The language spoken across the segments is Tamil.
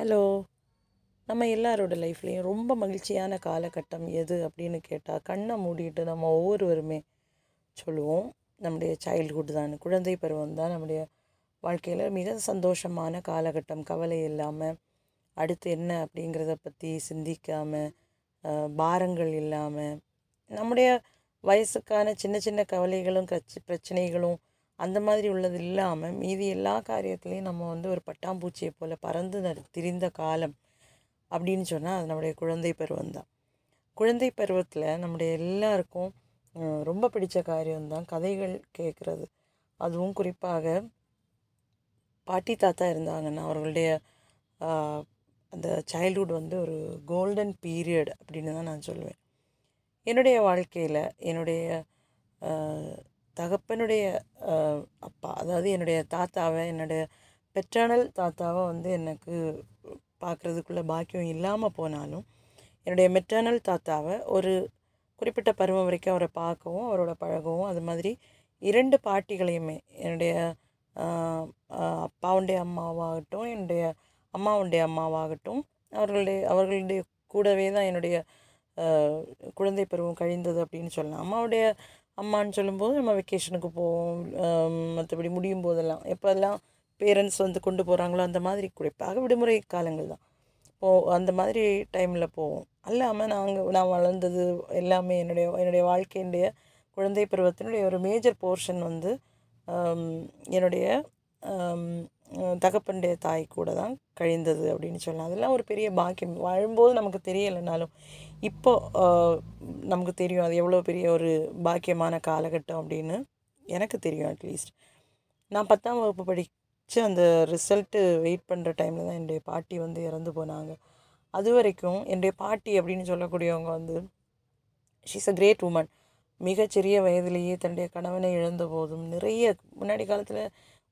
ஹலோ. நம்ம எல்லாரோட லைஃப்லேயும் ரொம்ப மகிழ்ச்சியான காலகட்டம் எது அப்படின்னு கேட்டால் கண்ணை மூடிட்டு நம்ம ஒவ்வொருவருமே சொல்லுவோம். நம்முடைய சைல்ட்ஹுட் தான் குழந்தை பருவம் தான் நம்முடைய வாழ்க்கையில் மிக சந்தோஷமான காலகட்டம். கவலை இல்லாமல் அடுத்து என்ன அப்படிங்கிறத பற்றி சிந்திக்காமல் பாரங்கள் இல்லாமல் நம்முடைய வயசுக்கான சின்ன சின்ன கவலைகளும் கச்சி பிரச்சனைகளும் அந்த மாதிரி உள்ளது இல்லாமல் மீதி எல்லா காரியத்துலேயும் நம்ம வந்து ஒரு பட்டாம்பூச்சியை போல் பறந்து திரிந்த காலம் அப்படின்னு சொன்னால் அது நம்முடைய குழந்தை பருவம் தான். குழந்தை பருவத்தில் நம்முடைய எல்லாருக்கும் ரொம்ப பிடித்த காரியம்தான் கதைகள் கேட்குறது அதுவும் குறிப்பாக பாட்டி தாத்தா இருந்தாங்கன்னா அவர்களுடைய அந்த சைல்ட்ஹுட் வந்து ஒரு கோல்டன் பீரியட் அப்படின்னு தான் நான் சொல்லுவேன் என்னுடைய வாழ்க்கையில் என்னுடைய தகப்பனுடைய அப்பா அதாவது என்னுடைய தாத்தாவை என்னுடைய பெற்றானல் தாத்தாவை வந்து எனக்கு பார்க்குறதுக்குள்ள பாக்கியம் இல்லாமல் போனாலும் என்னுடைய மெட்டர்னல் தாத்தாவை ஒரு குறிப்பிட்ட பருவம் வரைக்கும் அவரை பார்க்கவும் அவரோட பழகவும் அது மாதிரி இரண்டு பாட்டிகளையுமே என்னுடைய அப்பாவுடைய அம்மாவாகட்டும் என்னுடைய அம்மாவுடைய அம்மாவாகட்டும் அவர்களுடைய அவர்களுடைய கூடவே தான் என்னுடைய குழந்தை பருவம் கழிந்தது அப்படின்னு சொல்லலாம் அம்மாவுடைய அம்மான்னு சொல்லும்போது நம்ம வெக்கேஷனுக்கு போவோம். மற்றபடி முடியும் போதெல்லாம். எப்போல்லாம் பேரண்ட்ஸ் வந்து கொண்டு போகிறாங்களோ அந்த மாதிரி குறிப்பாக விடுமுறை காலங்கள் தான். போ அந்த மாதிரி டைமில் போவோம். அல்லாமல் நாங்கள் நான் வளர்ந்தது எல்லாமே என்னுடைய என்னுடைய வாழ்க்கையினுடைய குழந்தை பருவத்தினுடைய ஒரு மேஜர் போர்ஷன் வந்து என்னுடைய தகப்பனுடைய தாய் கூட தான் கழிந்தது அப்படின்னு சொல்லலாம். அதெல்லாம் ஒரு பெரிய பாக்கியம். வாழும்போது நமக்கு தெரியலைனாலும் இப்போ நமக்கு தெரியும். அது எவ்வளோ பெரிய ஒரு பாக்கியமான காலகட்டம் அப்படின்னு எனக்கு தெரியும் அட்லீஸ்ட் நான் பத்தாம் வகுப்பு படித்து அந்த ரிசல்ட்டு வெயிட் பண்ணுற டைமில் தான் என்னுடைய பாட்டி வந்து இறந்து போனாங்க. அது வரைக்கும் என்னுடைய பாட்டி அப்படின்னு சொல்லக்கூடியவங்க வந்து ஷீஸ் அ கிரேட் உமன் மிகச்சிறிய வயதிலேயே தன்னுடைய கணவனை இழந்த போதும் நிறைய முன்னாடி காலத்தில்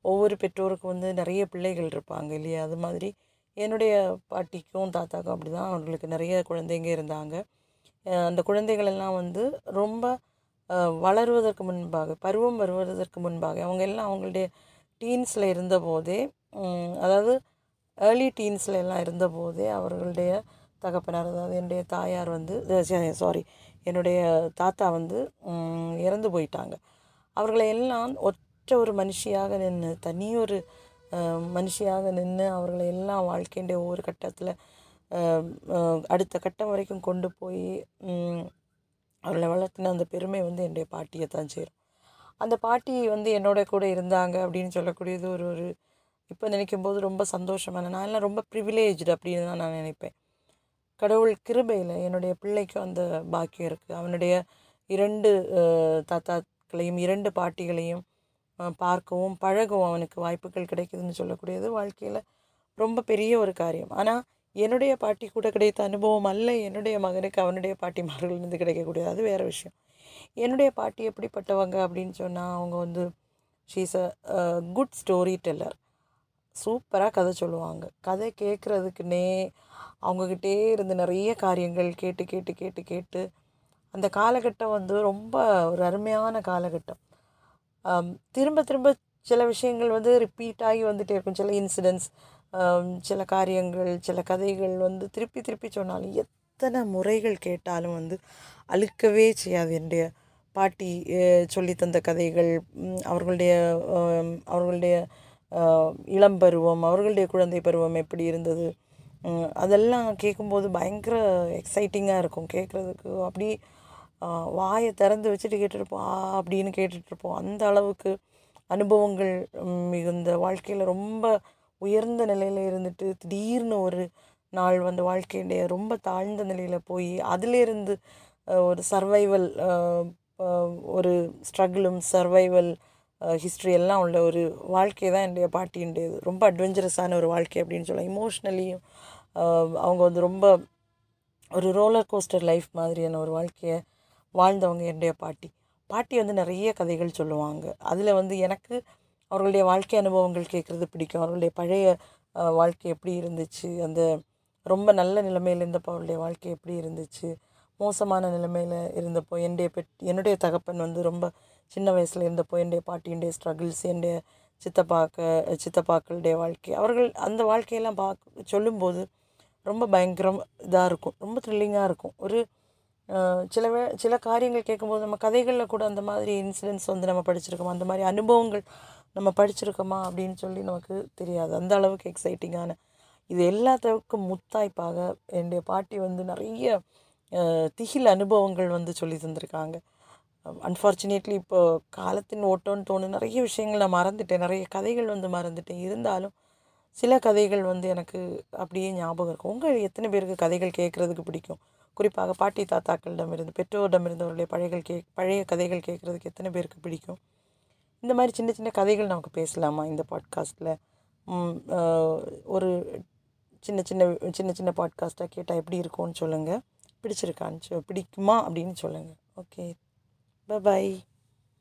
ஒவ்வொரு பெற்றோருக்கும் வந்து நிறைய பிள்ளைகள் இருப்பாங்க இல்லையா? அது மாதிரி என்னுடைய பாட்டிக்கும் தாத்தாக்கும் அப்படி தான் அவங்களுக்கு நிறைய குழந்தைங்க இருந்தாங்க. அந்த குழந்தைகள் எல்லாம் வந்து ரொம்ப வளருவதற்கு முன்பாக பருவம் வருவதற்கு முன்பாக அவங்க எல்லாம் அவங்களுடைய டீன்ஸில் இருந்தபோதே அதாவது ஏர்லி டீன்ஸில் எல்லாம் இருந்தபோதே அவர்களுடைய தகப்பனார் அதாவது என்னுடைய தாயார் வந்து சாரி என்னுடைய தாத்தா வந்து இறந்து போயிட்டாங்க. அவர்களை எல்லாம் ஒத் ஒற்ற ஒரு மனுஷியாக நின்று தனியொரு மனுஷியாக நின்று அவர்களை எல்லாம் வாழ்க்கையுடைய ஒவ்வொரு கட்டத்தில் அடுத்த கட்டம் வரைக்கும் கொண்டு போய் அவர்களை வளர்த்தின அந்த பெருமை வந்து என்னுடைய பாட்டியை தான் சேரும். அந்த பாட்டி வந்து என்னோட கூட இருந்தாங்க அப்படின்னு சொல்லக்கூடியது ஒரு ஒரு இப்போ நினைக்கும் போது ரொம்ப சந்தோஷமான நான் எல்லாம் ரொம்ப ப்ரிவிலேஜ்டு அப்படின்னு தான் நான் நினைப்பேன். கடவுள் கிருபையில் என்னுடைய பிள்ளைக்கும் அந்த பாக்கியம் இருக்குது அவனுடைய இரண்டு தாத்தாக்களையும் இரண்டு பாட்டிகளையும் பார்க்கவும் பழகவும் அவனுக்கு வாய்ப்புகள் கிடைக்குதுன்னு சொல்லக்கூடியது வாழ்க்கையில் ரொம்ப பெரிய ஒரு காரியம். ஆனால் என்னுடைய பாட்டி கூட கிடைத்த அனுபவம் அல்ல என்னுடைய மகனுக்கு அவனுடைய பாட்டிமார்கள்லேருந்து கிடைக்கக்கூடியது. அது வேறு விஷயம். என்னுடைய பாட்டி எப்படிப்பட்டவங்க அப்படின்னு சொன்னால் அவங்க வந்து she's a good storyteller சூப்பராக கதை சொல்லுவாங்க. கதை கேட்குறதுக்குன்னே அவங்கக்கிட்டே இருந்து நிறைய காரியங்கள் கேட்டு கேட்டு கேட்டு கேட்டு அந்த காலகட்டம் வந்து ரொம்ப ஒரு அருமையான காலகட்டம். Um, திரும்ப திரும்ப சில விஷயங்கள் வந்து ரிப்பீட் ஆகி வந்துகிட்டே இருக்கும். சில இன்சிடென்ட்ஸ் um, சில காரியங்கள் சில கதைகள் வந்து திருப்பி திருப்பி சொன்னாலும் எத்தனை முறைகள் கேட்டாலும் வந்து அழுக்கவே செய்யாது. என்னுடைய பாட்டி அஹ், சொல்லித் தந்த கதைகள் அவர்களுடைய um, அவர்களுடைய இளம் பருவம் அவர்களுடைய குழந்தை பருவம் எப்படி இருந்தது அதெல்லாம் கேட்கும்போது பயங்கர எக்ஸைட்டிங்காக இருக்கும். கேட்குறதுக்கு அப்படி வாயை திறந்து வச்சுட்டு கேட்டுருப்போம் ஆ அப்படின்னு கேட்டுட்ருப்போம் அந்த அளவுக்கு அனுபவங்கள் மிகுந்த வாழ்க்கையில் ரொம்ப உயர்ந்த நிலையில் இருந்துட்டு திடீர்னு ஒரு நாள் வந்து வாழ்க்கையுடைய ரொம்ப தாழ்ந்த நிலையில் போய் அதிலேருந்து ஒரு சர்வைவல் ஒரு ஸ்ட்ரகிளும் சர்வைவல் ஹிஸ்ட்ரி எல்லாம் உள்ள ஒரு வாழ்க்கை தான் என்னுடைய பாட்டியுடையது ரொம்ப அட்வென்ச்சரஸான ஒரு வாழ்க்கை அப்படின்னு சொல்லலாம் இமோஷ்னலியும் அவங்க வந்து ரொம்ப ஒரு ரோலர் கோஸ்டர் லைஃப் மாதிரியான ஒரு வாழ்க்கையை வாழ்ந்தவங்க என்னுடைய பாட்டி. பாட்டி வந்து நிறைய கதைகள் சொல்லுவாங்க. அதில் வந்து எனக்கு அவர்களுடைய வாழ்க்கை அனுபவங்கள் கேட்குறது பிடிக்கும். அவர்களுடைய பழைய வாழ்க்கை எப்படி இருந்துச்சு? அந்த ரொம்ப நல்ல நிலைமையில் இருந்தப்போ அவருடைய வாழ்க்கை எப்படி இருந்துச்சு? மோசமான நிலைமையில் இருந்தப்போ என்னுடைய பெட் என்னுடைய தகப்பன் வந்து ரொம்ப சின்ன வயசில் இருந்தப்போ என்னுடைய பாட்டியுடைய ஸ்ட்ரகிள்ஸ் என்னுடைய சித்தப்பாக்க சித்தப்பாக்களுடைய வாழ்க்கை. அவர்கள் அந்த வாழ்க்கையெல்லாம் பார்க்க சொல்லும்போது ரொம்ப பயங்கரம் இதாக இருக்கும். ரொம்ப த்ரில்லிங்காக இருக்கும். ஒரு சில வே சில காரியங்கள் கேட்கும்போது நம்ம கதைகளில் கூட அந்த மாதிரி இன்சிடென்ட்ஸ் வந்து நம்ம படிச்சிருக்கோமா? அந்த மாதிரி அனுபவங்கள் நம்ம படிச்சிருக்கோமா? அப்படின்னு சொல்லி நமக்கு தெரியாது. அந்த அளவுக்கு எக்ஸைட்டிங்கான இது எல்லாத்துக்கும் முத்தாய்ப்பாக என்னுடைய பாட்டி வந்து நிறைய திகில் அனுபவங்கள் வந்து சொல்லி தந்திருக்காங்க. அன்ஃபார்ச்சுனேட்லி இப்போ காலத்தின் ஓட்டம்னு தோணு நிறைய விஷயங்கள் நான் மறந்துட்டேன். நிறைய கதைகள் வந்து மறந்துட்டேன். இருந்தாலும் சில கதைகள் வந்து எனக்கு அப்படியே ஞாபகம் இருக்கும். உங்கள் எத்தனை பேருக்கு கதைகள் கேட்குறதுக்கு பிடிக்கும்? குறிப்பாக பாட்டி தாத்தாக்களிடமிருந்து பெற்றோரிடமிருந்து அவருடைய பழைய கே பழைய கதைகள் கேட்குறதுக்கு எத்தனை பேருக்கு பிடிக்கும்? இந்த மாதிரி சின்ன சின்ன கதைகள் நமக்கு பேசலாமா இந்த பாட்காஸ்ட்டில் ஒரு சின்ன சின்ன சின்ன சின்ன பாட்காஸ்ட்டாக கேட்டால் எப்படி இருக்கும்னு சொல்லுங்கள் பிடிச்சிருக்கான்னு சொ- பிடிக்குமா அப்படின்னு சொல்லுங்கள் ஓகே. பாய்